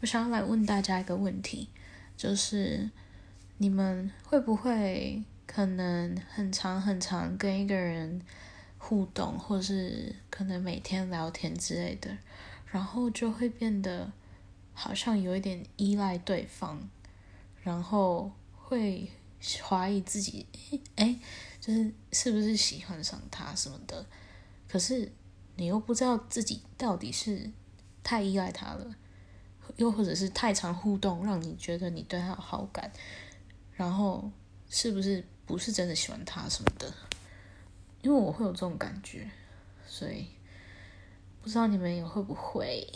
我想要来问大家一个问题，就是你们会不会可能很长很长跟一个人互动，或是可能每天聊天之类的，然后就会变得好像有一点依赖对方，然后会怀疑自己，哎，就是是不是喜欢上他什么的，可是你又不知道自己到底是太依赖他了。又或者是太常互动，让你觉得你对他有好感，然后是不是不是真的喜欢他什么的？因为我会有这种感觉，所以不知道你们也会不会。